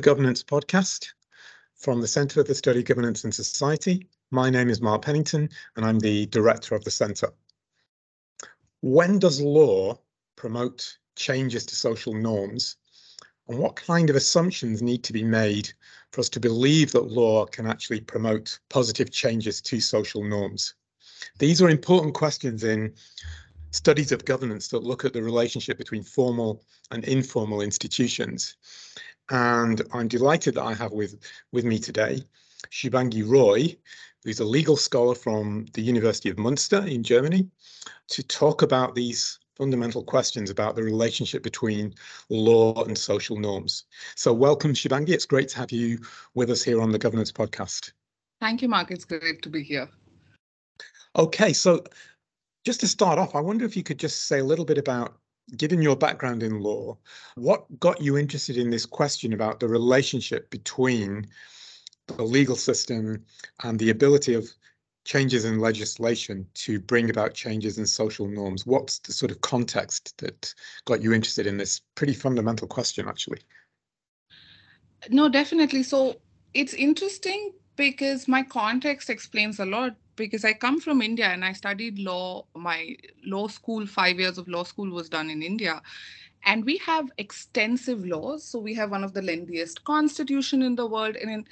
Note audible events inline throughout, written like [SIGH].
Governance podcast from the Centre for the Study Governance and Society. My name is Mark Pennington and I'm the director of the centre. When does law promote changes to social norms and what kind of assumptions need to be made for us to believe that law can actually promote positive changes to social norms? These are important questions in studies of governance that look at the relationship between formal and informal institutions and I'm delighted that I have with, with me today Shubhangi Roy, who's a legal scholar from the University of Munster in Germany, to talk about these fundamental questions about the relationship between law and social norms. So welcome, Shubhangi. It's great to have you with us here on the Governance Podcast. Thank you, Mark. It's great to be here. Okay, so just to start off, I wonder if you could just say a little bit about given your background in law, what got you interested in this question about the relationship between the legal system and the ability of changes in legislation to bring about changes in social norms? What's the sort of context that got you interested in this pretty fundamental question, actually? No, definitely. So it's interesting because my context explains a lot because I come from India and I studied law. My law school, five years of law school was done in India. And we have extensive laws. So we have one of the lengthiest constitution in the world. And in,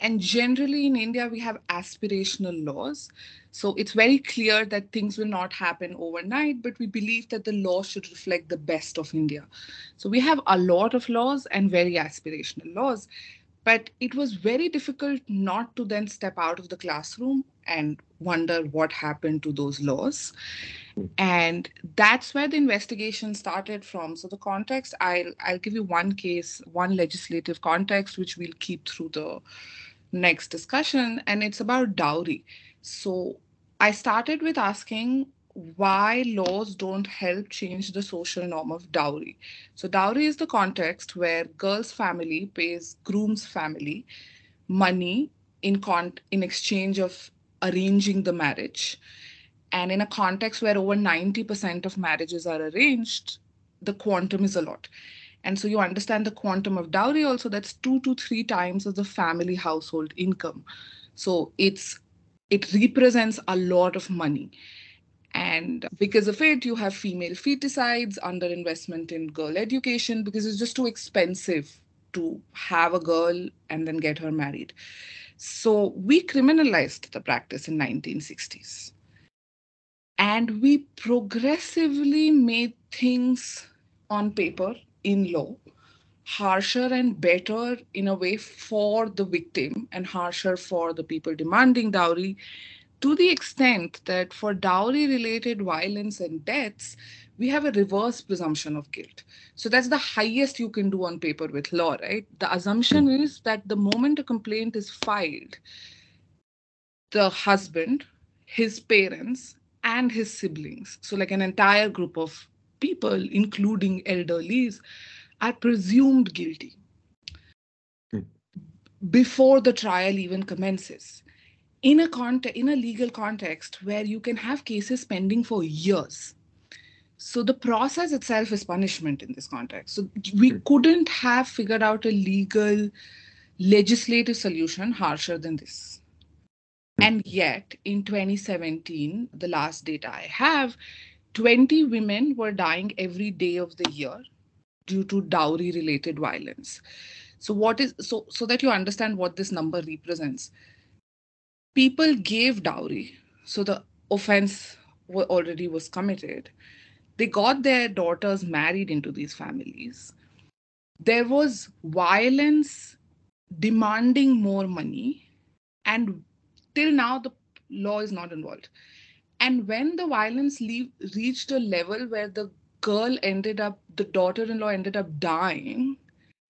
and generally in India, we have aspirational laws. So it's very clear that things will not happen overnight, but we believe that the law should reflect the best of India. So we have a lot of laws and very aspirational laws. But it was very difficult not to then step out of the classroom and wonder what happened to those laws. Hmm. And that's where the investigation started from. So the context, I'll I'll give you one case, one legislative context, which we'll keep through the next discussion, and it's about dowry. So I started with asking why laws don't help change the social norm of dowry. So, dowry is the context where girl's family pays groom's family money in, con- in exchange of arranging the marriage. And in a context where over 90% of marriages are arranged, the quantum is a lot. And so you understand the quantum of dowry also, that's two to three times of the family household income. So it's it represents a lot of money. And because of it, you have female feticides, underinvestment in girl education, because it's just too expensive to have a girl and then get her married. So we criminalized the practice in 1960s. And we progressively made things on paper in law harsher and better in a way for the victim and harsher for the people demanding dowry to the extent that for dowry related violence and deaths, we have a reverse presumption of guilt. So that's the highest you can do on paper with law, right? The assumption hmm. is that the moment a complaint is filed, the husband, his parents, and his siblings, so like an entire group of people, including elderlies, are presumed guilty hmm. before the trial even commences in a context in a legal context where you can have cases pending for years so the process itself is punishment in this context so we hmm. couldn't have figured out a legal legislative solution harsher than this hmm. and yet in 2017 the last data i have 20 women were dying every day of the year due to dowry related violence so what is so so that you understand what this number represents people gave dowry, so the offense already was committed. They got their daughters married into these families. There was violence demanding more money, and till now, the law is not involved. And when the violence leave, reached a level where the girl ended up, the daughter in law ended up dying,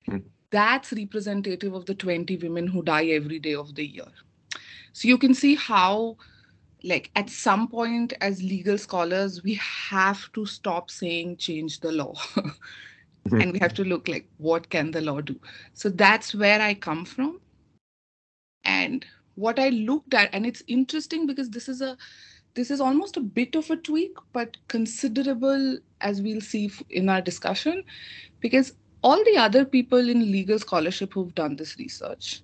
hmm. that's representative of the 20 women who die every day of the year. So you can see how, like, at some point as legal scholars, we have to stop saying change the law. [LAUGHS] and we have to look like what can the law do? So that's where i come from. And what i looked at and it's interesting because this is a this is almost a bit of a tweak but considerable as we'll see in our discussion because all the other people in legal scholarship who've done this research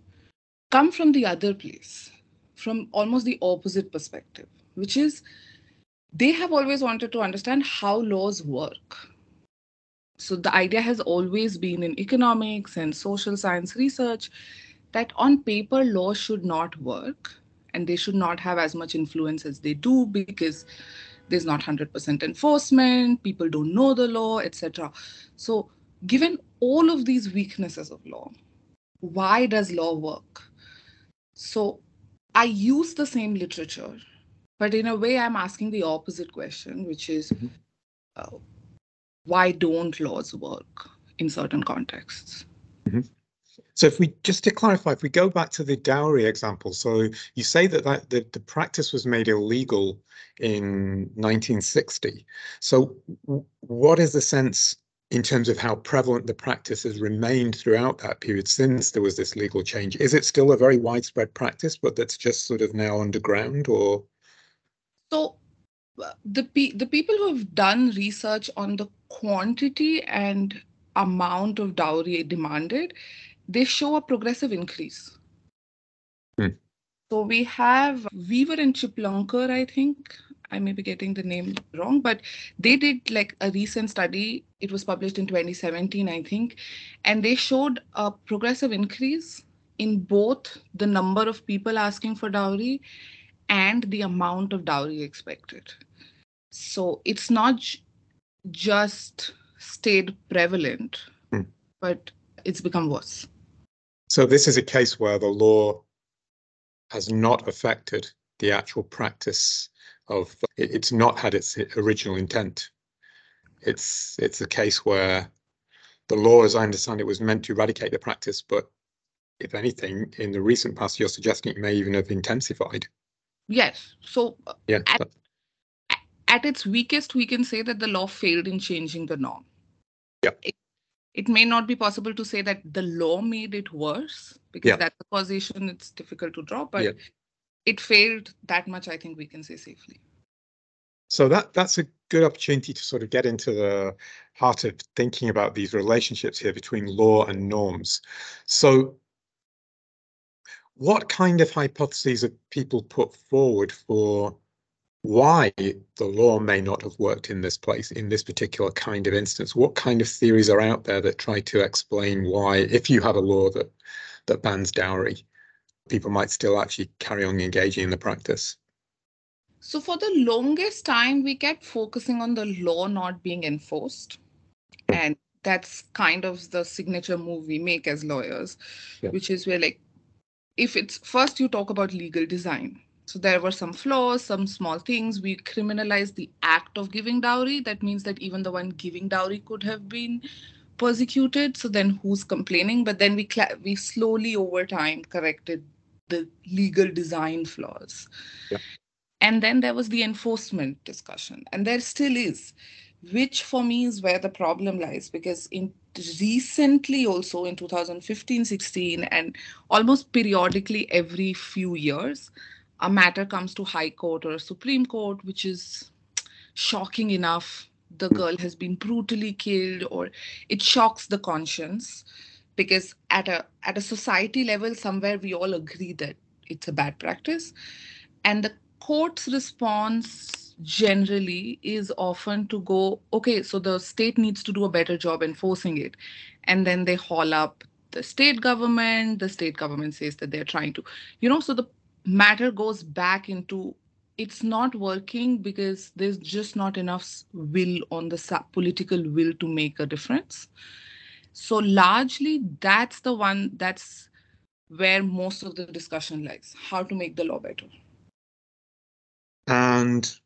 come from the other place, from almost the opposite perspective, which is they have always wanted to understand how laws work. So the idea has always been in economics and social science research that on paper laws should not work and they should not have as much influence as they do because there's not 100% enforcement people don't know the law etc so given all of these weaknesses of law why does law work so i use the same literature but in a way i'm asking the opposite question which is mm-hmm. uh, why don't laws work in certain contexts mm-hmm. So if we just to clarify, if we go back to the dowry example, so you say that, that the, the practice was made illegal in 1960. So what is the sense in terms of how prevalent the practice has remained throughout that period since there was this legal change? Is it still a very widespread practice, but that's just sort of now underground or? So the, pe the people who have done research on the quantity and amount of dowry demanded they show a progressive increase. Hmm. So we have Weaver and Chiplunkar, I think. I may be getting the name wrong, but they did like a recent study. It was published in 2017, I think, and they showed a progressive increase in both the number of people asking for dowry and the amount of dowry expected. So it's not just stayed prevalent, hmm. but it's become worse. So this is a case where the law has not affected the actual practice of it's not had its original intent. It's it's a case where the law, as I understand it, was meant to eradicate the practice, but if anything, in the recent past, you're suggesting it may even have intensified. Yes. So yeah, at, at its weakest, we can say that the law failed in changing the norm. Yeah. It, it may not be possible to say that the law made it worse because yeah. that's the causation it's difficult to draw but yeah. It failed that much i think we can say safely so that that's a good opportunity to sort of get into the heart of thinking about these relationships here between law and norms so what kind of hypotheses have people put forward for why the law may not have worked in this place, in this particular kind of instance. What kind of theories are out there that try to explain why, if you have a law that that bans dowry, people might still actually carry on engaging in the practice? So for the longest time, we kept focusing on the law not being enforced. And that's kind of the signature move we make as lawyers, yeah. which is where like, if it's first you talk about legal design, so there were some flaws, some small things. We criminalized the act of giving dowry. That means that even the one giving dowry could have been persecuted. So then who's complaining? But then we we slowly over time corrected the legal design flaws. Yeah. And then there was the enforcement discussion, and there still is, which for me is where the problem lies because in recently also in 2015 16 and almost periodically every few years a matter comes to high court or supreme court which is shocking enough the hmm. girl has been brutally killed or it shocks the conscience because at a at a society level somewhere we all agree that it's a bad practice. And the court's response generally is often to go okay so the state needs to do a better job enforcing it. And then they haul up the state government. The state government says that they're trying to you know so the matter goes back into it's not working because there's just not enough will on the political will to make a difference so largely that's the one that's where most of the discussion lies how to make the law better and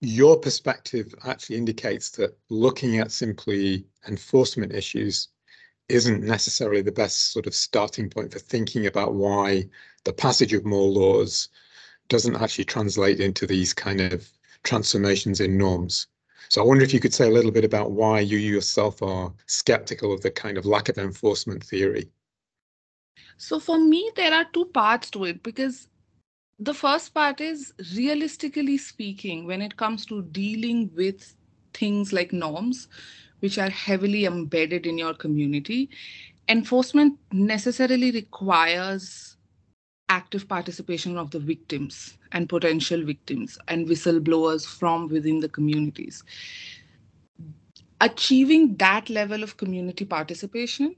your perspective actually indicates that looking at simply enforcement issues isn't necessarily the best sort of starting point for thinking about why the passage of more laws doesn't actually translate into these kind of transformations in norms. So I wonder if you could say a little bit about why you yourself are skeptical of the kind of lack of enforcement theory. So for me, there are two parts to it because the first part is realistically speaking, when it comes to dealing with things like norms, which are heavily embedded in your community, enforcement necessarily requires active participation of the victims and potential victims and whistleblowers from within the communities. Achieving that level of community participation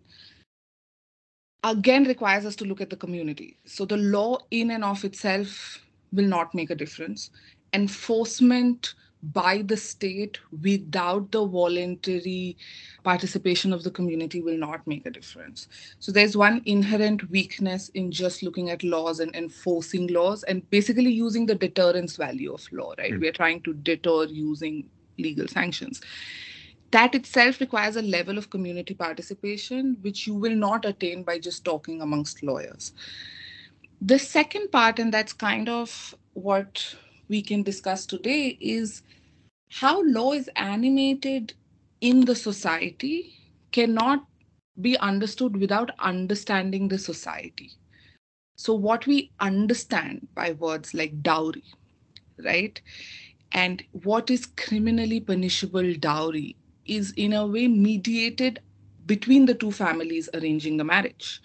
again requires us to look at the community. So the law in and of itself will not make a difference. Enforcement by the state without the voluntary participation of the community will not make a difference. So there's one inherent weakness in just looking at laws and enforcing laws and basically using the deterrence value of law, right? Mm. We're trying to deter using legal sanctions. That itself requires a level of community participation, which you will not attain by just talking amongst lawyers. The second part, and that's kind of what we can discuss today, is how law is animated in the society cannot be understood without understanding the society. So, what we understand by words like dowry, right? And what is criminally punishable dowry is in a way mediated between the two families arranging the marriage.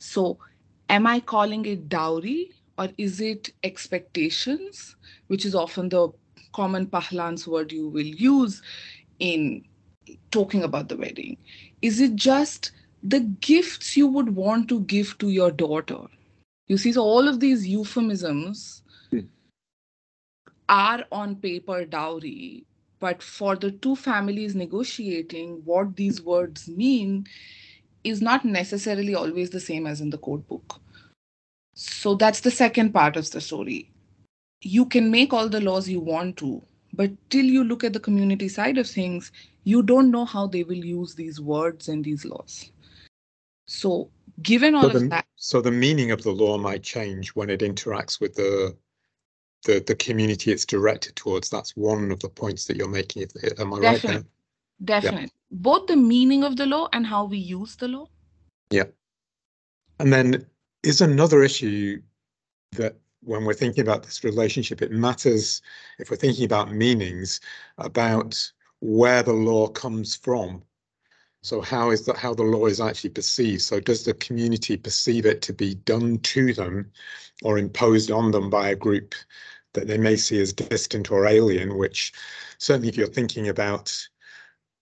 So, am I calling it dowry or is it expectations, which is often the common parlance word you will use in talking about the wedding? Is it just the gifts you would want to give to your daughter? You see, so all of these euphemisms mm. are on paper dowry, but for the two families negotiating, what these words mean is not necessarily always the same as in the code book. So that's the second part of the story you can make all the laws you want to, but till you look at the community side of things, you don't know how they will use these words and these laws. So, given all so the, of that, so the meaning of the law might change when it interacts with the the the community it's directed towards. That's one of the points that you're making. Am I right? There? Definitely, yeah. both the meaning of the law and how we use the law. Yeah, and then is another issue that when we're thinking about this relationship, it matters if we're thinking about meanings about where the law comes from. So how is that how the law is actually perceived? So does the community perceive it to be done to them or imposed on them by a group that they may see as distant or alien, which certainly if you're thinking about,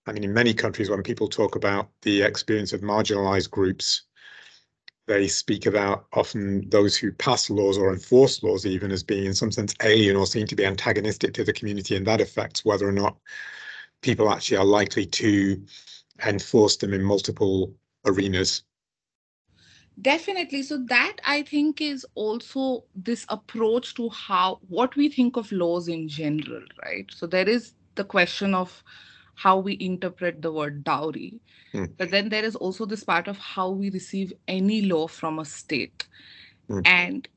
I mean, in many countries, when people talk about the experience of marginalized groups, they speak about often those who pass laws or enforce laws even as being in some sense alien or seem to be antagonistic to the community and that affects whether or not people actually are likely to enforce them in multiple arenas. Definitely. So that i think is also this approach to how what we think of laws in general right? So there is the question of how we interpret the word dowry. Mm. But then there is also this part of how we receive any law from a state. Mm. And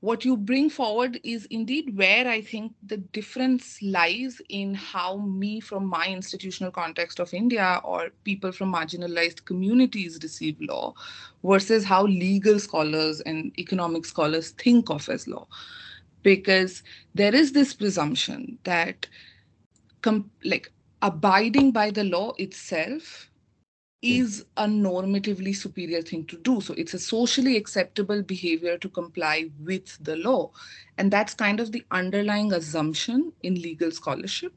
what you bring forward is indeed where I think the difference lies in how me, from my institutional context of India, or people from marginalized communities receive law versus how legal scholars and economic scholars think of as law. Because there is this presumption that, com- like, abiding by the law itself hmm. is a normatively superior thing to do. So it's a socially acceptable behavior to comply with the law. And that's kind of the underlying assumption in legal scholarship.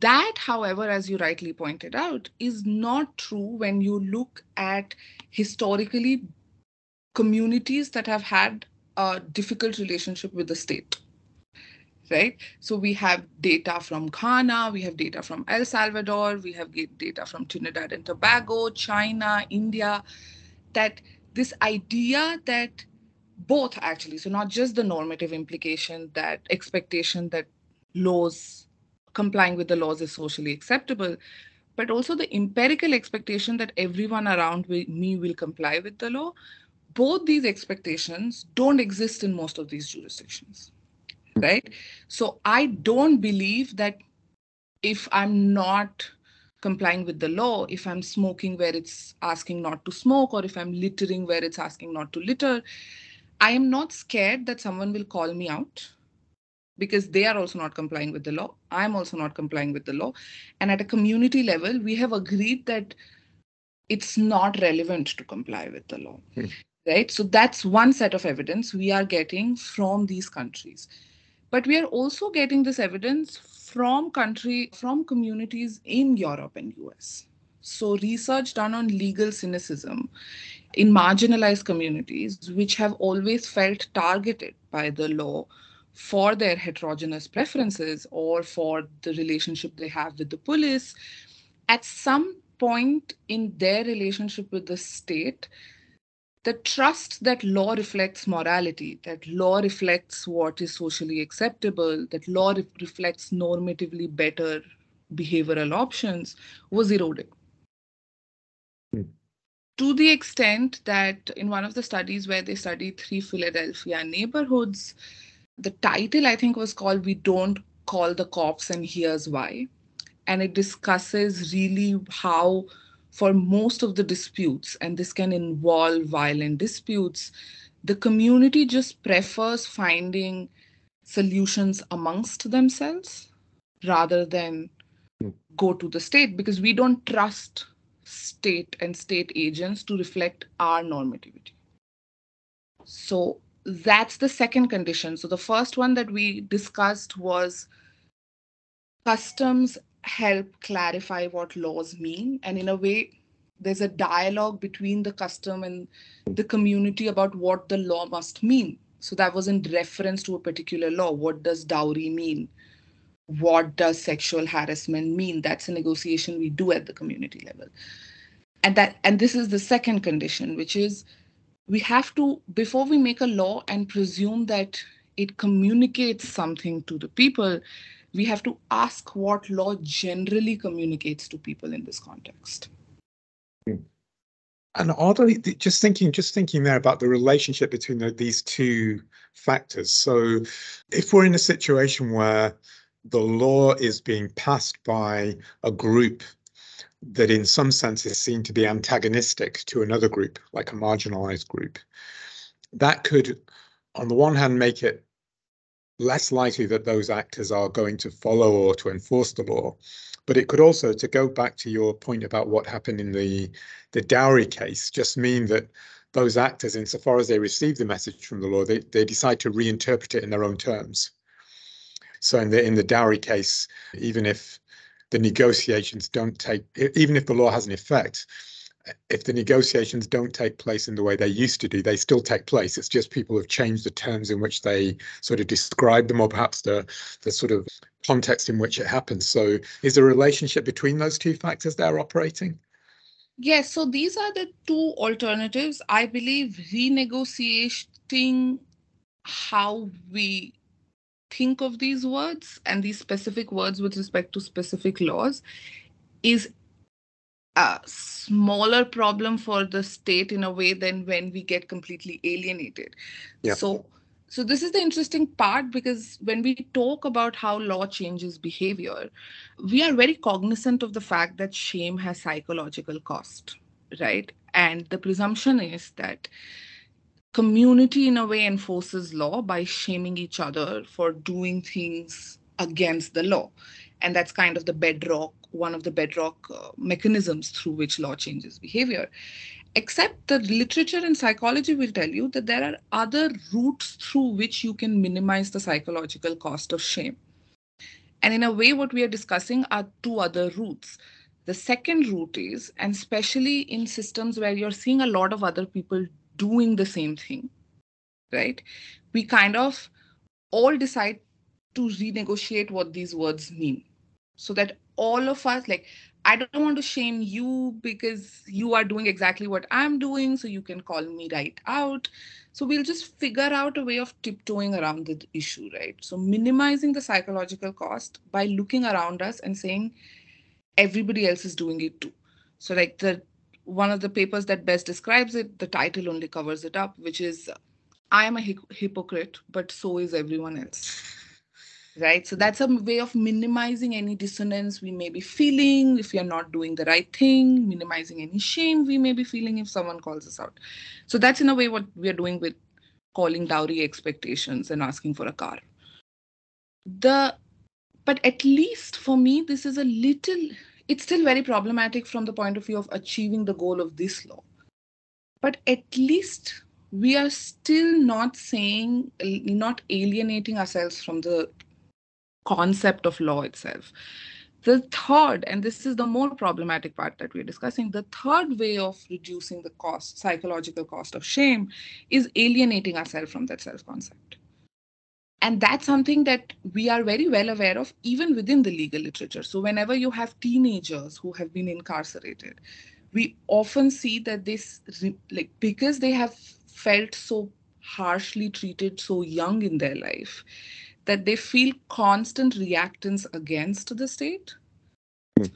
That, however, as you rightly pointed out, is not true when you look at historically communities that have had a difficult relationship with the state right? So we have data from Ghana, we have data from El Salvador, we have data from Trinidad and Tobago, China, India, that this idea that both actually, so not just the normative implication that expectation that laws complying with the laws is socially acceptable, but also the empirical expectation that everyone around me will comply with the law. Both these expectations don't exist in most of these jurisdictions right? So I don't believe that if I'm not complying with the law, if I'm smoking where it's asking not to smoke, or if I'm littering where it's asking not to litter, I am not scared that someone will call me out because they are also not complying with the law. I'm also not complying with the law. And at a community level, we have agreed that it's not relevant to comply with the law. Hmm. Right. So that's one set of evidence we are getting from these countries. But we are also getting this evidence from country from communities in Europe and US. So research done on legal cynicism in marginalized communities, which have always felt targeted by the law for their heterogeneous preferences or for the relationship they have with the police, at some point in their relationship with the state, the trust that law reflects morality, that law reflects what is socially acceptable, that law re- reflects normatively better behavioral options was eroding. Hmm. To the extent that in one of the studies where they studied three Philadelphia neighborhoods, the title I think was called We Don't Call the Cops and Here's Why. And it discusses really how, for most of the disputes, and this can involve violent disputes, the community just prefers finding solutions amongst themselves rather than hmm. go to the state because we don't trust state and state agents to reflect our normativity. So that's the second condition. So the first one that we discussed was customs help clarify what laws mean. And in a way, there's a dialogue between the custom and the community about what the law must mean. So that was in reference to a particular law. What does dowry mean? What does sexual harassment mean? That's a negotiation we do at the community level. And that and this is the second condition, which is we have to, before we make a law and presume that it communicates something to the people, we have to ask what law generally communicates to people in this context. And oddly, just thinking, just thinking there about the relationship between the, these two factors. So, if we're in a situation where the law is being passed by a group that in some sense is seen to be antagonistic to another group, like a marginalized group. That could, on the one hand, make it less likely that those actors are going to follow or to enforce the law. But it could also, to go back to your point about what happened in the, the dowry case, just mean that those actors, insofar as they receive the message from the law, they, they decide to reinterpret it in their own terms. So in the in the dowry case, even if the negotiations don't take, even if the law has an effect, if the negotiations don't take place in the way they used to do, they still take place. It's just people have changed the terms in which they sort of describe them, or perhaps the the sort of context in which it happens. So, is there a relationship between those two factors they're operating? Yes. So these are the two alternatives. I believe renegotiating how we think of these words and these specific words with respect to specific laws is a smaller problem for the state in a way than when we get completely alienated. Yeah. So so this is the interesting part because when we talk about how law changes behavior, we are very cognizant of the fact that shame has psychological cost, right? And the presumption is that community in a way enforces law by shaming each other for doing things against the law and that's kind of the bedrock one of the bedrock uh, mechanisms through which law changes behavior. Except the literature and psychology will tell you that there are other routes through which you can minimize the psychological cost of shame. And in a way what we are discussing are two other routes. The second route is and especially in systems where you're seeing a lot of other people doing the same thing, right? We kind of all decide to renegotiate what these words mean so that all of us, like, I don't want to shame you because you are doing exactly what I'm doing, so you can call me right out. So we'll just figure out a way of tiptoeing around the issue, right? So minimizing the psychological cost by looking around us and saying everybody else is doing it too. So like the one of the papers that best describes it, the title only covers it up, which is I am a hypocrite, but so is everyone else. Right. So that's a way of minimizing any dissonance we may be feeling if are not doing the right thing, minimizing any shame we may be feeling if someone calls us out. So that's in a way what we are doing with calling dowry expectations and asking for a car. the but at least for me this is a little it's still very problematic from the point of view of achieving the goal of this law but at least we are still not saying not alienating ourselves from the concept of law itself. The third and this is the more problematic part that we're discussing the third way of reducing the cost psychological cost of shame is alienating ourselves from that self concept and that's something that we are very well aware of even within the legal literature. So whenever you have teenagers who have been incarcerated we often see that this like because they have felt so harshly treated so young in their life that they feel constant reactance against the state mm.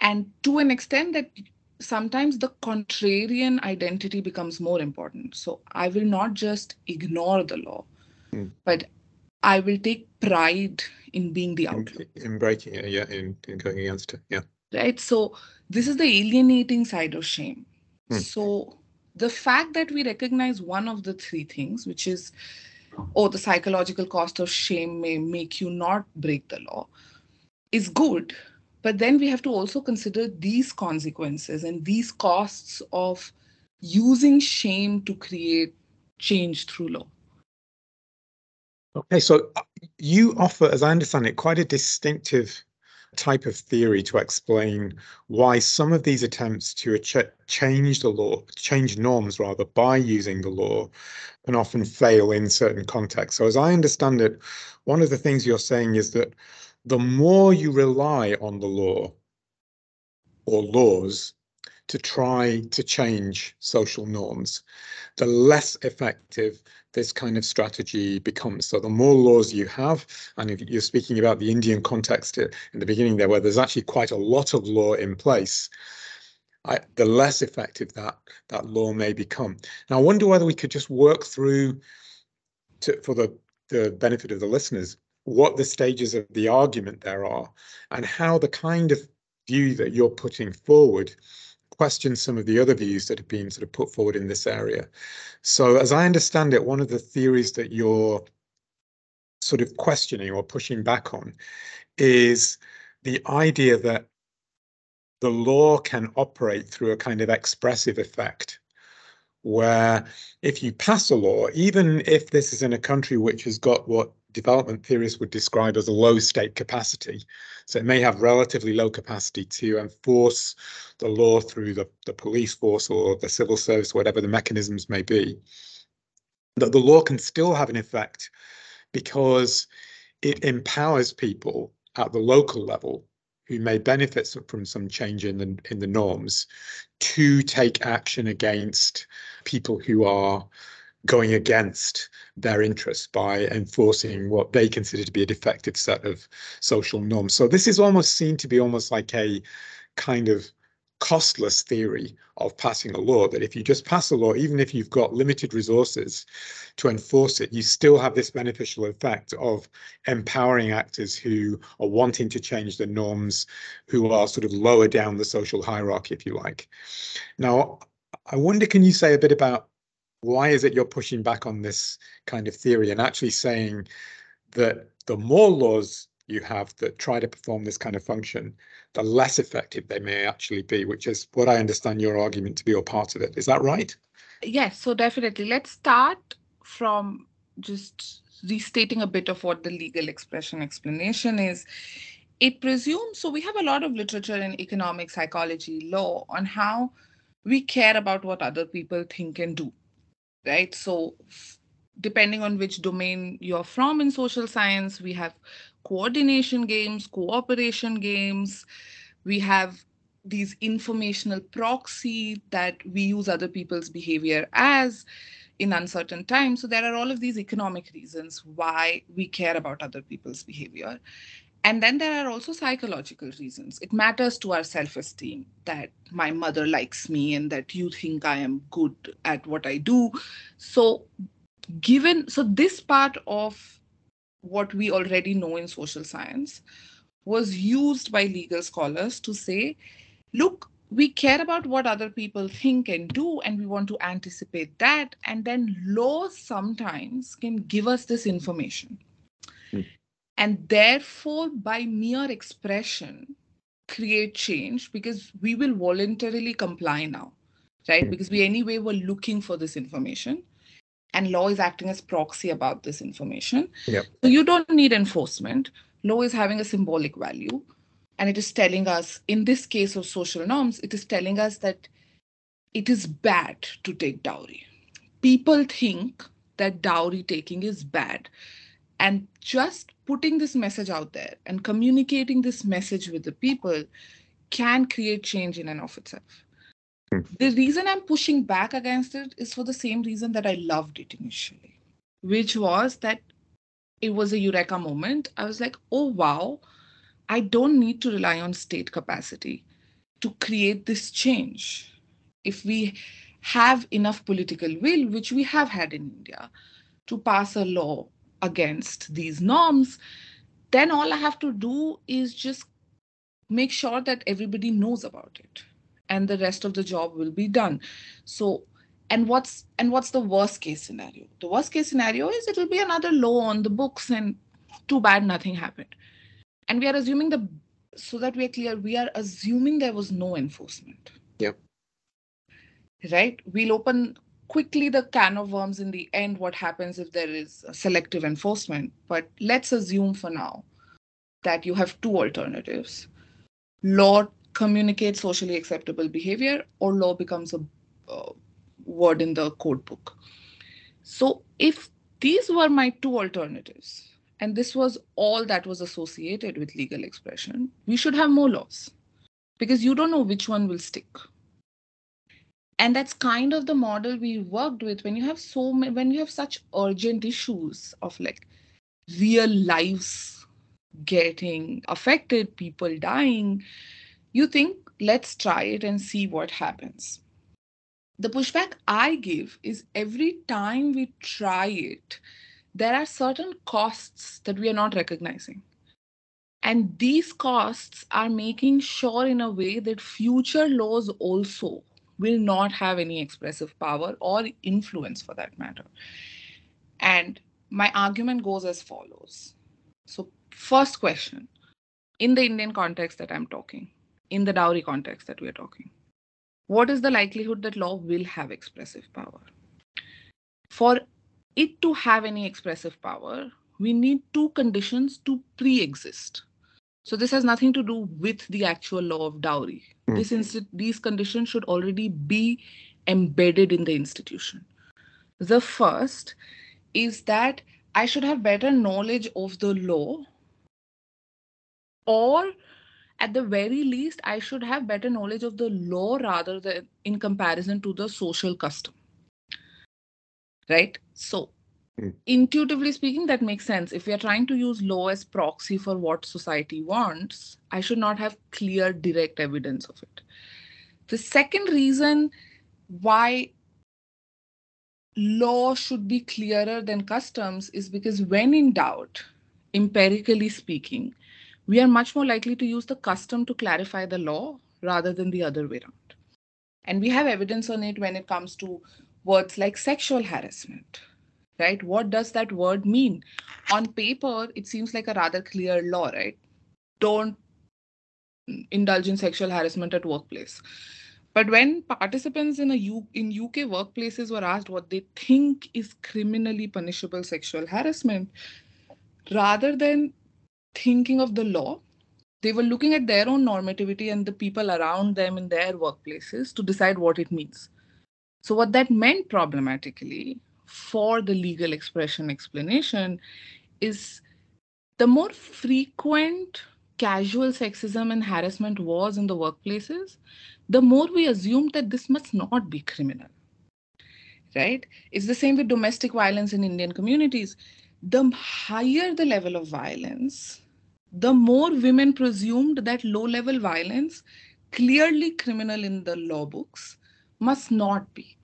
and to an extent that sometimes the contrarian identity becomes more important so i will not just ignore the law mm. but I will take pride in being the outlaw. In, in breaking it, yeah, in, in going against it, yeah. Right. So this is the alienating side of shame. Hmm. So the fact that we recognize one of the three things, which is, oh, the psychological cost of shame may make you not break the law, is good. But then we have to also consider these consequences and these costs of using shame to create change through law. Okay, so you offer, as I understand it, quite a distinctive type of theory to explain why some of these attempts to ch change the law, change norms rather, by using the law can often fail in certain contexts. So as I understand it, one of the things you're saying is that the more you rely on the law or laws to try to change social norms, the less effective this kind of strategy becomes. So the more laws you have, and if you're speaking about the Indian context uh, in the beginning there, where there's actually quite a lot of law in place, I, the less effective that that law may become. Now, I wonder whether we could just work through, to, for the, the benefit of the listeners, what the stages of the argument there are, and how the kind of view that you're putting forward question some of the other views that have been sort of put forward in this area. So as I understand it, one of the theories that you're sort of questioning or pushing back on is the idea that the law can operate through a kind of expressive effect where if you pass a law, even if this is in a country which has got what development theorists would describe as a low state capacity. So it may have relatively low capacity to enforce the law through the, the police force or the civil service, whatever the mechanisms may be. That the law can still have an effect because it empowers people at the local level who may benefit from some change in the in the norms to take action against people who are going against their interests by enforcing what they consider to be a defective set of social norms. So this is almost seen to be almost like a kind of costless theory of passing a law that if you just pass a law, even if you've got limited resources to enforce it, you still have this beneficial effect of empowering actors who are wanting to change the norms, who are sort of lower down the social hierarchy, if you like. Now, I wonder, can you say a bit about why is it you're pushing back on this kind of theory and actually saying that the more laws you have that try to perform this kind of function, the less effective they may actually be, which is what I understand your argument to be or part of it. Is that right? Yes, so definitely. Let's start from just restating a bit of what the legal expression explanation is. It presumes, so we have a lot of literature in economic psychology, law on how we care about what other people think and do right? So depending on which domain you're from in social science, we have coordination games, cooperation games, we have these informational proxy that we use other people's behavior as in uncertain times. So there are all of these economic reasons why we care about other people's behavior. And then there are also psychological reasons. It matters to our self esteem that my mother likes me and that you think I am good at what I do. So, given, so this part of what we already know in social science was used by legal scholars to say, look, we care about what other people think and do, and we want to anticipate that. And then laws sometimes can give us this information. And therefore by mere expression create change because we will voluntarily comply now right? Because we anyway were looking for this information and law is acting as proxy about this information. Yep. so you don't need enforcement. Law is having a symbolic value and it is telling us in this case of social norms it is telling us that it is bad to take dowry. People think that dowry taking is bad and just putting this message out there and communicating this message with the people can create change in and of itself. Hmm. the reason i'm pushing back against it is for the same reason that i loved it initially which was that it was a eureka moment. I was like oh wow i don't need to rely on state capacity to create this change. If we have enough political will which we have had in india to pass a law against these norms, then all I have to do is just make sure that everybody knows about it and the rest of the job will be done. So and what's and what's the worst case scenario? The worst case scenario is it will be another law on the books and too bad nothing happened. And we are assuming the so that we are clear, we are assuming there was no enforcement. Yep. Right? We'll open quickly the can of worms in the end what happens if there is selective enforcement? But let's assume for now that you have two alternatives. Law communicates socially acceptable behavior or law becomes a uh, word in the code book. So if these were my two alternatives and this was all that was associated with legal expression we should have more laws because you don't know which one will stick and that's kind of the model we worked with when you have so many when you have such urgent issues of like real lives getting affected people dying you think let's try it and see what happens. The pushback i give is every time we try it there are certain costs that we are not recognizing. And these costs are making sure in a way that future laws also will not have any expressive power or influence for that matter. And my argument goes as follows. So, first question in the Indian context that I'm talking, in the dowry context that we're talking, what is the likelihood that law will have expressive power? For it to have any expressive power, we need two conditions to pre exist. So, this has nothing to do with the actual law of dowry Mm. this insti- these conditions should already be embedded in the institution the first is that i should have better knowledge of the law or at the very least i should have better knowledge of the law rather than in comparison to the social custom right so. Hmm. intuitively speaking that makes sense. If we are trying to use law as proxy for what society wants i should not have clear direct evidence of it. The second reason why law should be clearer than customs is because when in doubt empirically speaking we are much more likely to use the custom to clarify the law rather than the other way around. And we have evidence on it when it comes to words like sexual harassment right? What does that word mean? On paper, it seems like a rather clear law, right? Don't indulge in sexual harassment at workplace. But when participants in a U- in UK workplaces were asked what they think is criminally punishable sexual harassment, rather than thinking of the law, they were looking at their own normativity and the people around them in their workplaces to decide what it means. So, what that meant problematically for the legal expression explanation is the more frequent casual sexism and harassment was in the workplaces, the more we assumed that this must not be criminal. Right? It's the same with domestic violence in Indian communities. The higher the level of violence, the more women presumed that low level violence, clearly criminal in the law books, must not be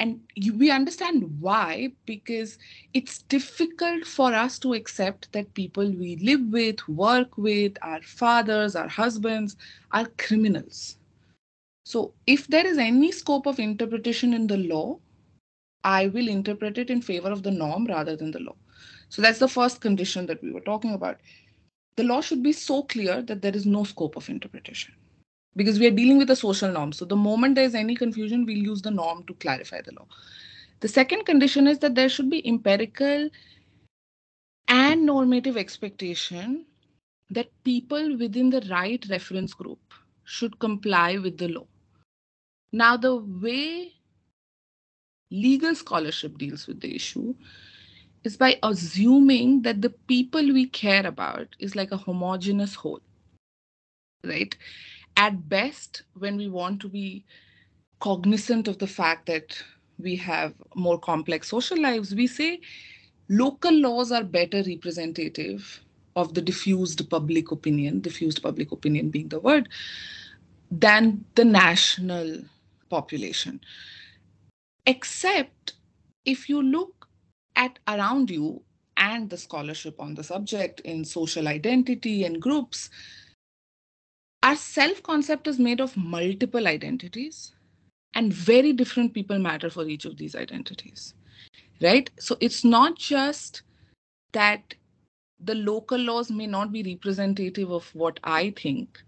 and you, we understand why because it's difficult for us to accept that people we live with work with our fathers our husbands are criminals. So if there is any scope of interpretation in the law i will interpret it in favor of the norm rather than the law. So that's the first condition that we were talking about. The law should be so clear that there is no scope of interpretation because we are dealing with a social norm. So the moment there's any confusion, we'll use the norm to clarify the law. The second condition is that there should be empirical and normative expectation that people within the right reference group should comply with the law. Now, the way legal scholarship deals with the issue is by assuming that the people we care about is like a homogeneous whole, right? At best, when we want to be cognizant of the fact that we have more complex social lives, we say local laws are better representative of the diffused public opinion, diffused public opinion being the word, than the national population. Except if you look at around you and the scholarship on the subject in social identity and groups, our self concept is made of multiple identities, and very different people matter for each of these identities. Right? So it's not just that the local laws may not be representative of what I think.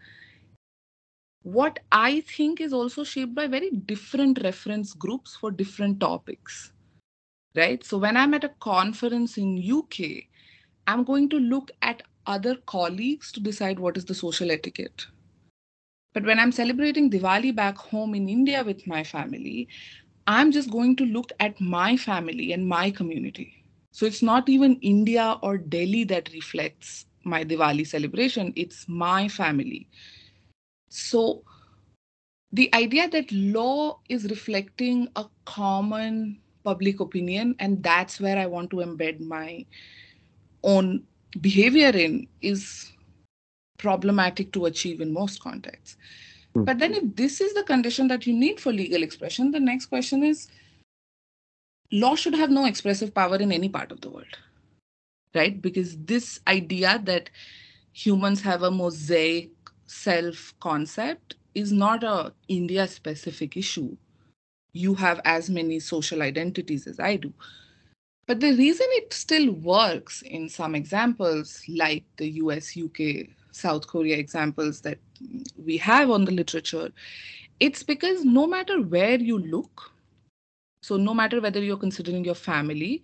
What I think is also shaped by very different reference groups for different topics. Right? So when I'm at a conference in UK, I'm going to look at other colleagues to decide what is the social etiquette. But when I'm celebrating Diwali back home in India with my family, I'm just going to look at my family and my community so it's not even India or Delhi that reflects my Diwali celebration, it's my family. So the idea that law is reflecting a common public opinion, and that's where I want to embed my own behavior in, is problematic to achieve in most contexts. Mm. But then, if this is the condition that you need for legal expression, the next question is law should have no expressive power in any part of the world right because this idea that humans have a mosaic self concept is not a india specific issue you have as many social identities as i do but the reason it still works in some examples like the us uk south korea examples that we have on the literature it's because no matter where you look so, no matter whether you're considering your family,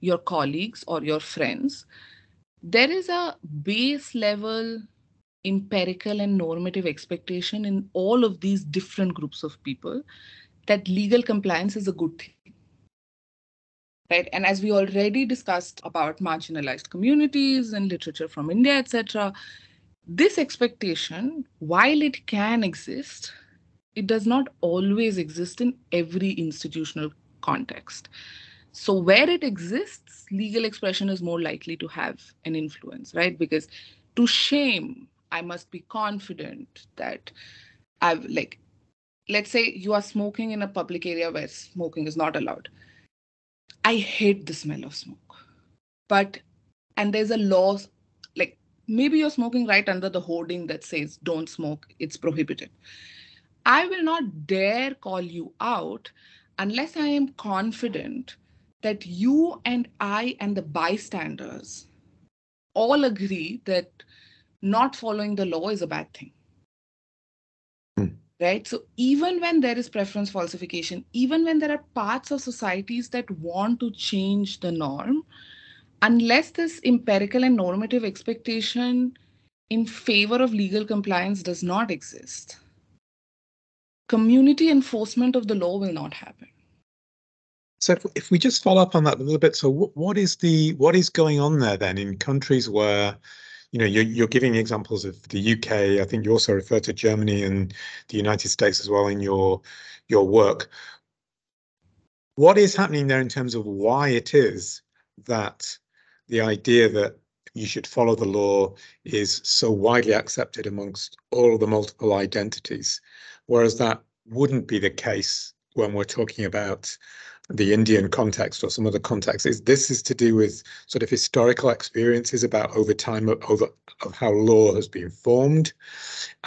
your colleagues, or your friends, there is a base level empirical and normative expectation in all of these different groups of people that legal compliance is a good thing. Right? And as we already discussed about marginalized communities and literature from india etc this expectation while it can exist it does not always exist in every institutional context. So, where it exists, legal expression is more likely to have an influence, right? Because to shame, I must be confident that I've, like, let's say you are smoking in a public area where smoking is not allowed. I hate the smell of smoke. But, and there's a law, like, maybe you're smoking right under the hoarding that says don't smoke, it's prohibited I will not dare call you out unless I am confident that you and I and the bystanders all agree that not following the law is a bad thing. Hmm. Right? So, even when there is preference falsification, even when there are parts of societies that want to change the norm, unless this empirical and normative expectation in favor of legal compliance does not exist, community enforcement of the law will not happen. So if, if we just follow up on that a little bit, so what, is the what is going on there then in countries where you know you're, you're giving examples of the UK. I think you also refer to Germany and the United States as well in your your work. What is happening there in terms of why it is that the idea that you should follow the law is so widely accepted amongst all the multiple identities whereas that wouldn't be the case when we're talking about the Indian context or some other context. Is this is to do with sort of historical experiences about over time of, over of how law has been formed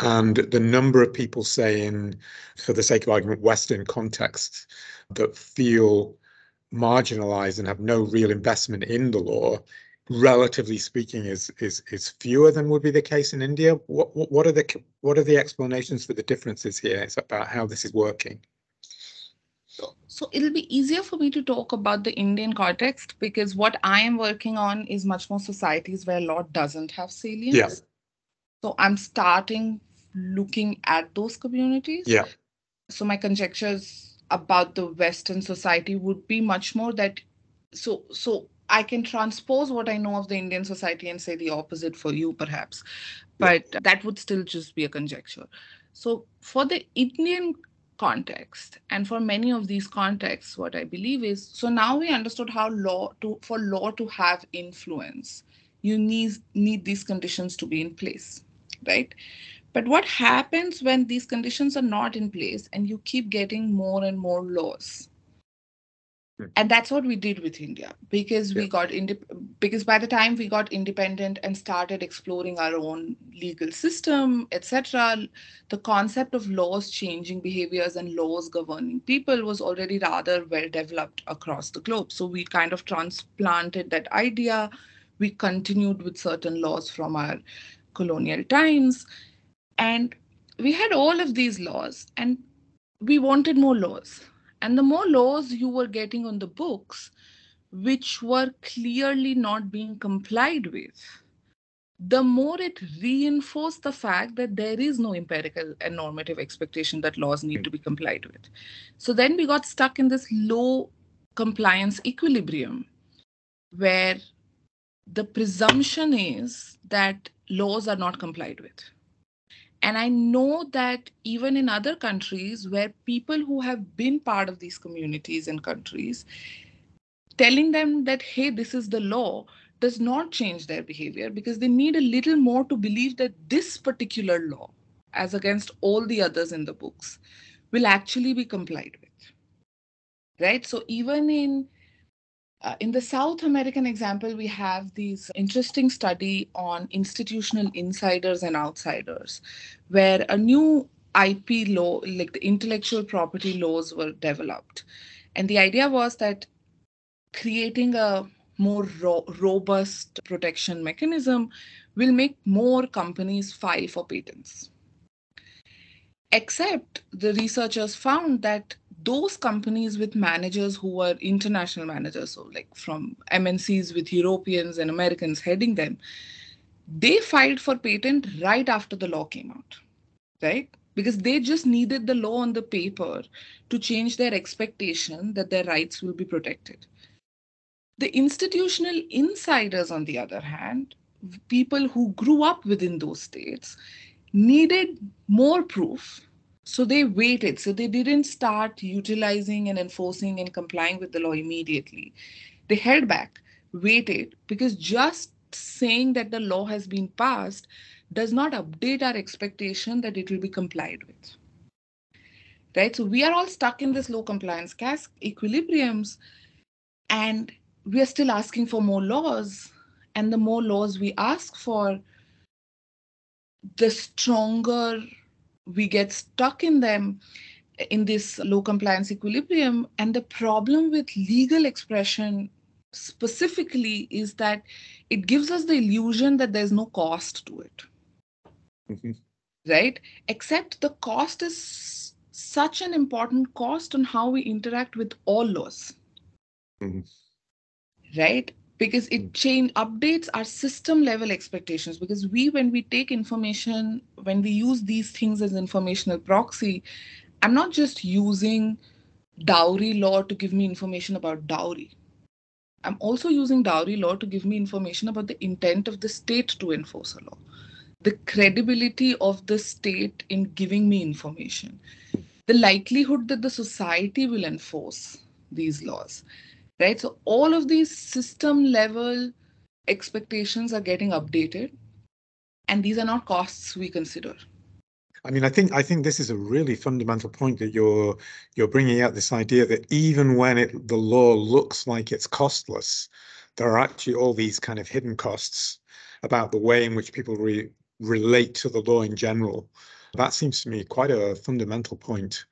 and the number of people saying for the sake of argument western contexts that feel marginalized and have no real investment in the law relatively speaking, is is is fewer than would be the case in India. What what, are the what are the explanations for the differences here? It's about how this is working. So, so it'll be easier for me to talk about the Indian context because what I am working on is much more societies where law doesn't have salience. Yeah. So I'm starting looking at those communities. Yeah. So my conjectures about the Western society would be much more that so so I can transpose what I know of the Indian society and say the opposite for you, perhaps, but yeah. that would still just be a conjecture. So, for the Indian context, and for many of these contexts, what I believe is so now we understood how law to for law to have influence, you need need these conditions to be in place, right? But what happens when these conditions are not in place and you keep getting more and more laws? Hmm. And that's what we did with India because we yeah. got indi- because by the time we got independent and started exploring our own legal system, etc., the concept of laws changing behaviors and laws governing people was already rather well developed across the globe. So we kind of transplanted that idea. We continued with certain laws from our colonial times and we had all of these laws, and we wanted more laws. And the more laws you were getting on the books, which were clearly not being complied with, the more it reinforced the fact that there is no empirical and normative expectation that laws need to be complied with. So then we got stuck in this low compliance equilibrium where the presumption is that laws are not complied with. And I know that even in other countries where people who have been part of these communities and countries, telling them that, hey, this is the law, does not change their behavior because they need a little more to believe that this particular law, as against all the others in the books, will actually be complied with. Right? So even in uh, in the South American example, we have this interesting study on institutional insiders and outsiders, where a new IP law, like the intellectual property laws, were developed. And the idea was that creating a more ro- robust protection mechanism will make more companies file for patents. Except the researchers found that those companies with managers who were international managers, so like from MNCs with Europeans and Americans heading them, they filed for patent right after the law came out, right? Because they just needed the law on the paper to change their expectation that their rights will be protected. The institutional insiders, on the other hand, people who grew up within those states, needed more proof so they waited. So they didn't start utilizing and enforcing and complying with the law immediately. They held back, waited, because just saying that the law has been passed does not update our expectation that it will be complied with. Right? So we are all stuck in this low compliance cask equilibriums, and we are still asking for more laws. And the more laws we ask for, the stronger we get stuck in them in this low compliance equilibrium. And the problem with legal expression specifically is that it gives us the illusion that there's no cost to it. Mm-hmm. Right? Except the cost is such an important cost on how we interact with all laws. Mm-hmm. Right? Because it mm. change updates our system level expectations. Because we when we take information when we use these things as informational proxy i'm not just using dowry law to give me information about dowry. I'm also using dowry law to give me information about the intent of the state to enforce a law. The credibility of the state in giving me information. The likelihood that the society will enforce these laws right? So all of these system level expectations are getting updated, and these are not costs we consider. I mean, I think I think this is a really fundamental point that you're you're bringing out this idea that even when it the law looks like it's costless, there are actually all these kind of hidden costs about the way in which people re, relate to the law in general. That seems to me quite a fundamental point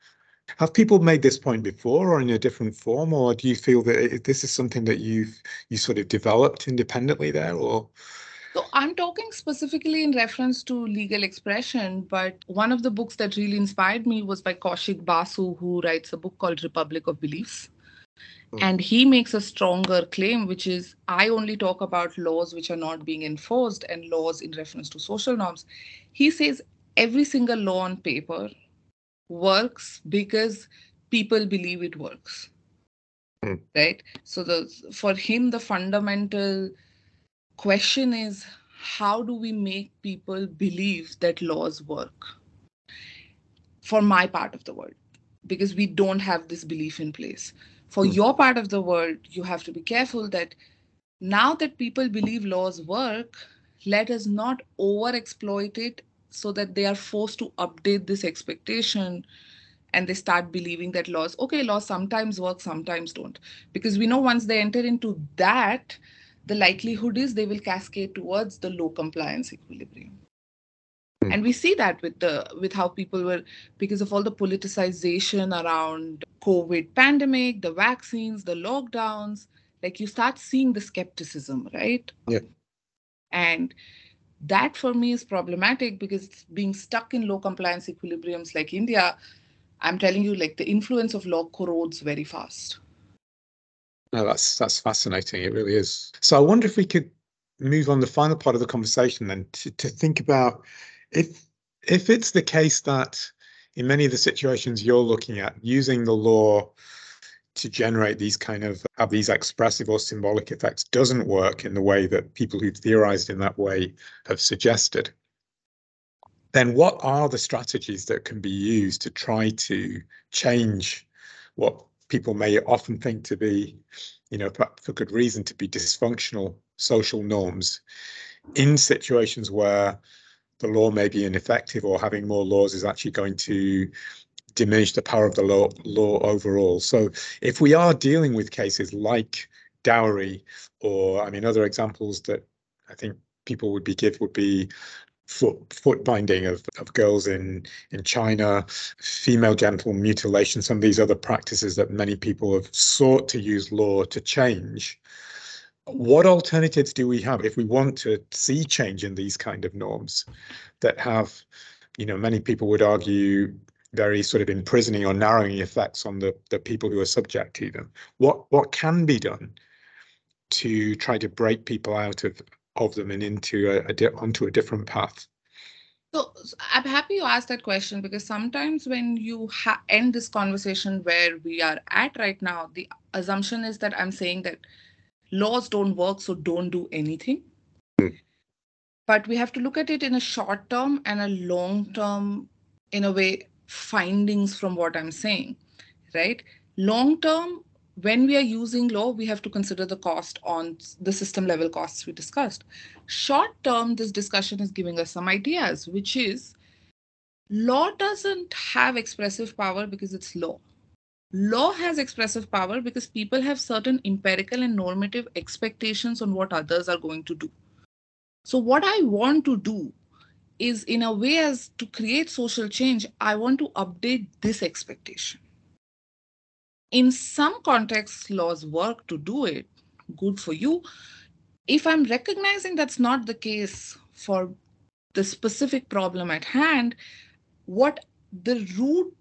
Have people made this point before or in a different form, or do you feel that this is something that you've you sort of developed independently there, or? So I'm talking specifically in reference to legal expression, but one of the books that really inspired me was by Kaushik Basu, who writes a book called Republic of Beliefs. Hmm. And he makes a stronger claim, which is I only talk about laws which are not being enforced and laws in reference to social norms. He says every single law on paper works because people believe it works. Mm. Right? So the for him the fundamental question is how do we make people believe that laws work for my part of the world because we don't have this belief in place for mm. your part of the world you have to be careful that now that people believe laws work let us not over exploit it so that they are forced to update this expectation and they start believing that laws okay laws sometimes work sometimes don't. Because we know once they enter into that the likelihood is they will cascade towards the low compliance equilibrium. Mm. and we see that with the with how people were because of all the politicization around covid pandemic the vaccines the lockdowns like you start seeing the skepticism right? Yeah. And that for me is problematic because being stuck in low compliance equilibriums like india i'm telling you like the influence of law corrodes very fast no, that's that's fascinating. It really is. So I wonder if we could move on the final part of the conversation then to, to think about if if it's the case that in many of the situations you're looking at using the law to generate these kind of have these expressive or symbolic effects doesn't work in the way that people who've theorized in that way have suggested. Then what are the strategies that can be used to try to change what people may often think to be, you know, for good reason, to be dysfunctional social norms in situations where the law may be ineffective or having more laws is actually going to diminish the power of the law, law overall. So if we are dealing with cases like dowry or, I mean, other examples that I think people would be give would be foot foot binding of, of girls in in China, female genital mutilation, some of these other practices that many people have sought to use law to change. What alternatives do we have if we want to see change in these kind of norms that have, you know, many people would argue very sort of imprisoning or narrowing effects on the, the people who are subject to them? What what can be done to try to break people out of of them and into a, a onto a different path? So I'm happy you asked that question because sometimes when you ha- end this conversation where we are at right now, the assumption is that I'm saying that laws don't work, so don't do anything. Mm. But we have to look at it in a short term and a long term, in a way, findings from what I'm saying, right? Long term, when we are using law, we have to consider the cost on the system level costs we discussed. Short term, this discussion is giving us some ideas, which is law doesn't have expressive power because it's law. Law has expressive power because people have certain empirical and normative expectations on what others are going to do. So, what I want to do is, in a way, as to create social change, I want to update this expectation in some contexts, laws work to do it. Good for you. If I'm recognizing that's not the case for the specific problem at hand, what the root,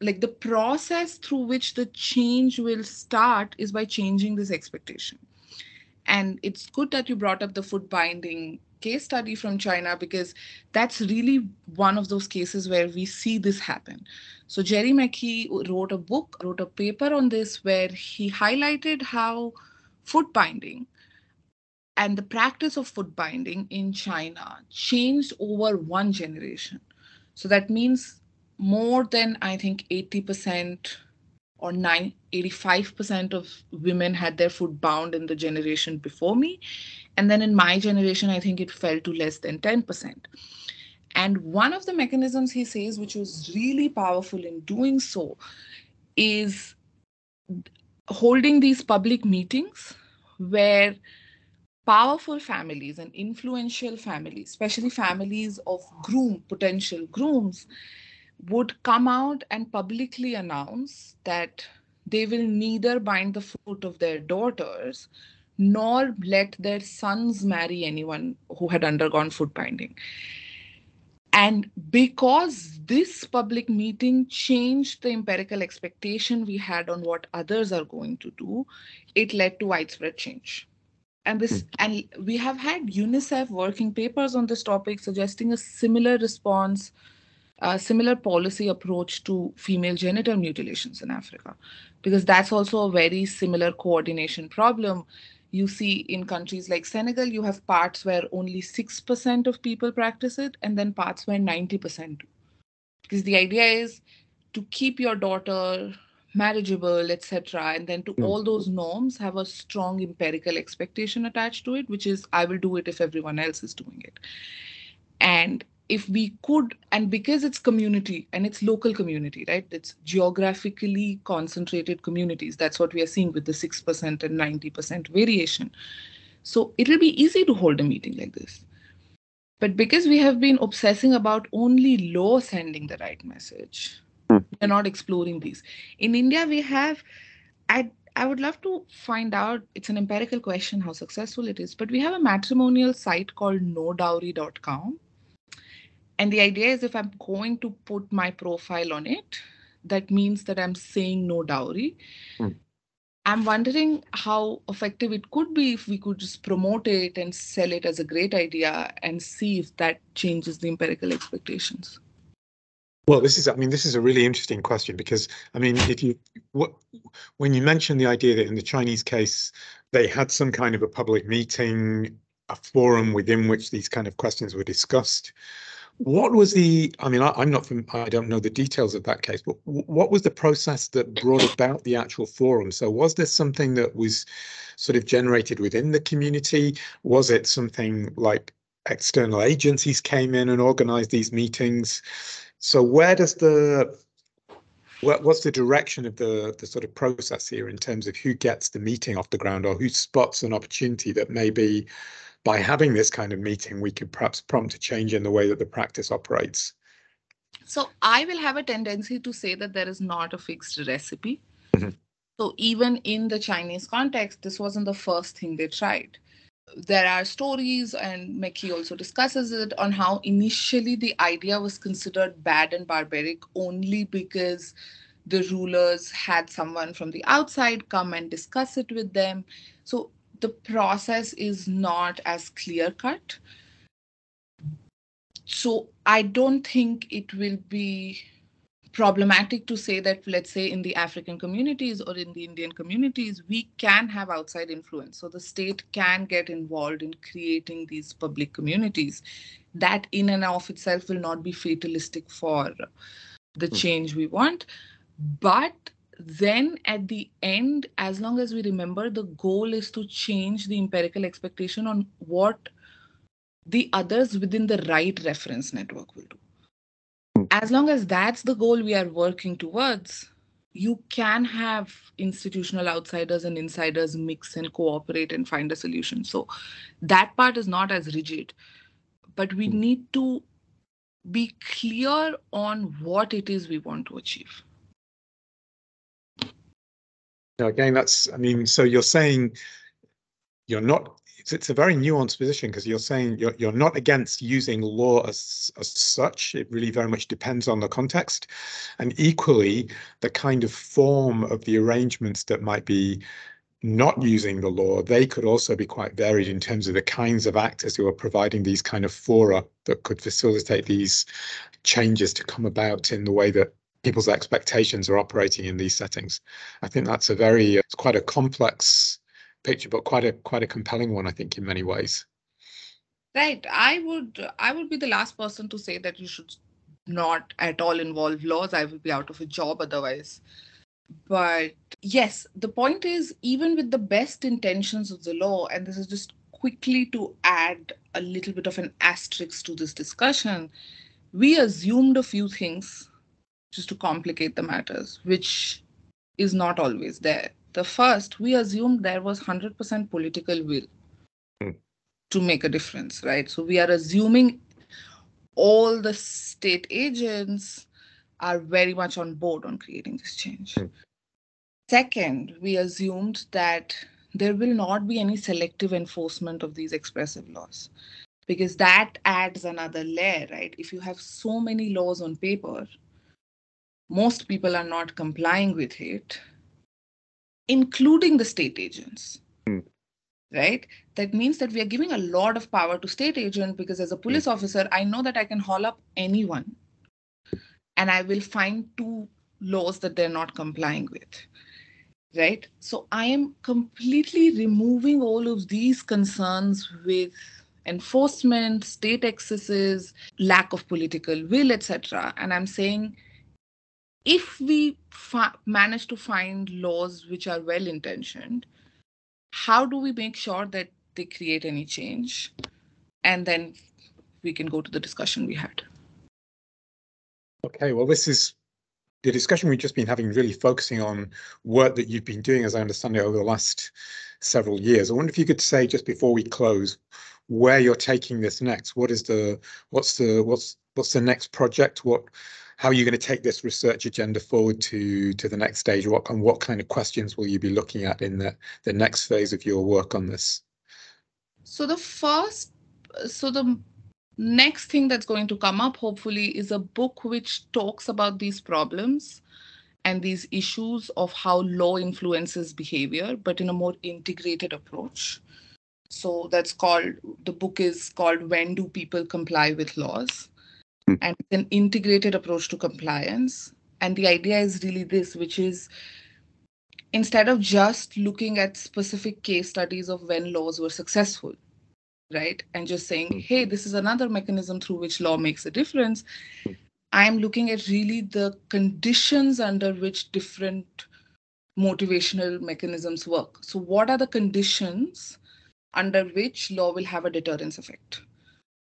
like the process through which the change will start is by changing this expectation. And it's good that you brought up the foot binding case study from China because that's really one of those cases where we see this happen. So Gerry Mackie wrote a book, wrote a paper on this where he highlighted how foot binding and the practice of foot binding in China changed over one generation. So that means more than I think 80% or 9 85% of women had their foot bound in the generation before me and then in my generation, I think it fell to less than 10%. And one of the mechanisms he says, which was really powerful in doing so, is holding these public meetings where powerful families and influential families, especially families of groom, potential grooms, would come out and publicly announce that they will neither bind the foot of their daughters nor let their sons marry anyone who had undergone foot binding. And because this public meeting changed the empirical expectation we had on what others are going to do, it led to widespread change. And this, mm. and we have had UNICEF working papers on this topic suggesting a similar response, a similar policy approach to female genital mutilations in Africa, because that's also a very similar coordination problem you see in countries like Senegal, you have parts where only 6% of people practice it, and then parts where 90% do. Because the idea is to keep your daughter marriageable, etc., and then to mm. all those norms have a strong empirical expectation attached to it, which is I will do it if everyone else is doing it. And if we could and because it's community and it's local community right? It's geographically concentrated communities. That's what we are seeing with the 6% and 90% variation. So it will be easy to hold a meeting like this. But because we have been obsessing about only law sending the right message mm. we're not exploring these. In india we have I, I would love to find out it's an empirical question how successful it is but we have a matrimonial site called nodowry.com and the idea is if I'm going to put my profile on it, that means that I'm saying no dowry. Mm. I'm wondering how effective it could be if we could just promote it and sell it as a great idea and see if that changes the empirical expectations. Well, this is, I mean, this is a really interesting question because, I mean, if you, what, when you mentioned the idea that in the Chinese case, they had some kind of a public meeting, a forum within which these kind of questions were discussed, what was the? I mean, I, am not from. I don't know the details of that case, but what was the process that brought about the actual forum? So, was this something that was sort of generated within the community? Was it something like external agencies came in and organized these meetings? So, where does the what, what's the direction of the the sort of process here in terms of who gets the meeting off the ground or who spots an opportunity that maybe by having this kind of meeting, we could perhaps prompt a change in the way that the practice operates? So I will have a tendency to say that there is not a fixed recipe. Mm-hmm. So even in the Chinese context, this wasn't the first thing they tried. There are stories, and Mackie also discusses it on how initially the idea was considered bad and barbaric only because the rulers had someone from the outside come and discuss it with them. So the process is not as clear cut. So I don't think it will be problematic to say that, let's say, in the African communities or in the Indian communities, we can have outside influence. So the state can get involved in creating these public communities. That, in and of itself, will not be fatalistic for the hmm. change we want. But then at the end, as long as we remember, the goal is to change the empirical expectation on what the others within the right reference network will do. Hmm. As long as that's the goal we are working towards, you can have institutional outsiders and insiders mix and cooperate and find a solution. So that part is not as rigid, but we hmm. need to be clear on what it is we want to achieve. Again, that's, I mean, so you're saying you're not, it's, it's a very nuanced position because you're saying you're, you're not against using law as, as such. It really very much depends on the context. And equally, the kind of form of the arrangements that might be not using the law, they could also be quite varied in terms of the kinds of actors who are providing these kind of fora that could facilitate these changes to come about in the way that people's expectations are operating in these settings. I think that's a very, uh, it's quite a complex picture, but quite a quite a compelling one, I think, in many ways. Right. I would I would be the last person to say that you should not at all involve laws. I will be out of a job otherwise. But yes, the point is even with the best intentions of the law, and this is just quickly to add a little bit of an asterisk to this discussion, we assumed a few things just to complicate the matters, which is not always there. The first, we assumed there was 100% political will mm. to make a difference, right? So we are assuming all the state agents are very much on board on creating this change. Hmm. Second, we assumed that there will not be any selective enforcement of these expressive laws because that adds another layer, right? If you have so many laws on paper, most people are not complying with it, including the state agents. Hmm. Right? That means that we are giving a lot of power to state agent because as a police officer, I know that I can haul up anyone and I will find two laws that they're not complying with. Right? So I am completely removing all of these concerns with enforcement, state excesses, lack of political will, etc. And I'm saying if we manage to find laws which are well intentioned, how do we make sure that they create any change? And then we can go to the discussion we had. Okay, well, this is the discussion we've just been having, really focusing on work that you've been doing, as I understand it, over the last several years. I wonder if you could say just before we close where you're taking this next. What is the what's the what's what's the next project? What how are you going to take this research agenda forward to to the next stage? What and what kind of questions will you be looking at in the the next phase of your work on this? So the first, so the next thing that's going to come up hopefully is a book which talks about these problems and these issues of how law influences behavior, but in a more integrated approach. So that's called the book is called When Do People Comply with Laws? Hmm. And it's an integrated approach to compliance. And the idea is really this, which is instead of just looking at specific case studies of when laws were successful, right? And just saying, hey, this is another mechanism through which law makes a difference. I'm looking at really the conditions under which different motivational mechanisms work. So, what are the conditions under which law will have a deterrence effect?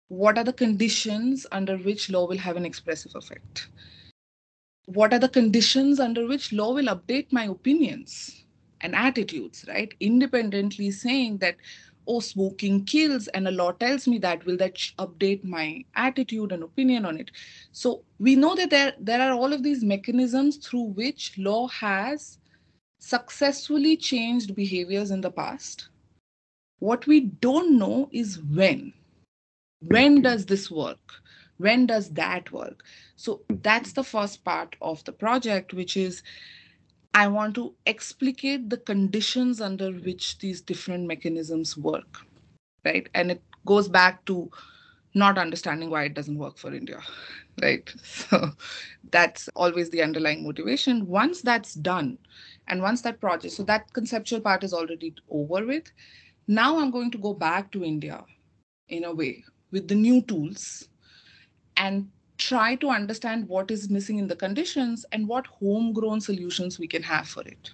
What are the conditions under which law will have an expressive effect? What are the conditions under which law will update my opinions and attitudes, right? Independently saying that, oh, smoking kills, and a law tells me that, will that update my attitude and opinion on it? So we know that there, there are all of these mechanisms through which law has successfully changed behaviors in the past what we don't know is when. When does this work? When does that work? So that's the first part of the project, which is I want to explicate the conditions under which these different mechanisms work, right? And it goes back to not understanding why it doesn't work for India, [LAUGHS] right? So that's always the underlying motivation. Once that's done, and once that project, so that conceptual part is already over with, now I'm going to go back to India in a way with the new tools and try to understand what is missing in the conditions and what homegrown solutions we can have for it.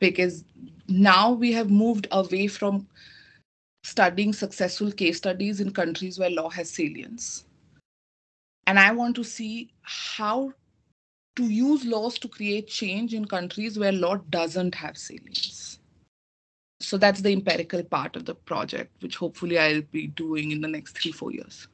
Because now we have moved away from studying successful case studies in countries where law has salience. And I want to see how to use laws to create change in countries where law doesn't have salience so that's the empirical part of the project which hopefully i'll be doing in the next three four years.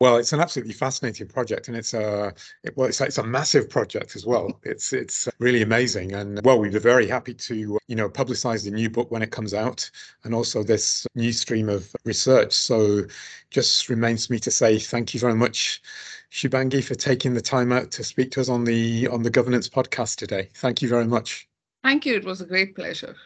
Well it's an absolutely fascinating project and it's a it, well it's, it's a massive project as well. Mm-hmm. It's it's really amazing and well we'd be very happy to you know publicize the new book when it comes out and also this new stream of research. So just remains me to say thank you very much Shubhangi for taking the time out to speak to us on the on the governance podcast today. Thank you very much. Thank you. It was a great pleasure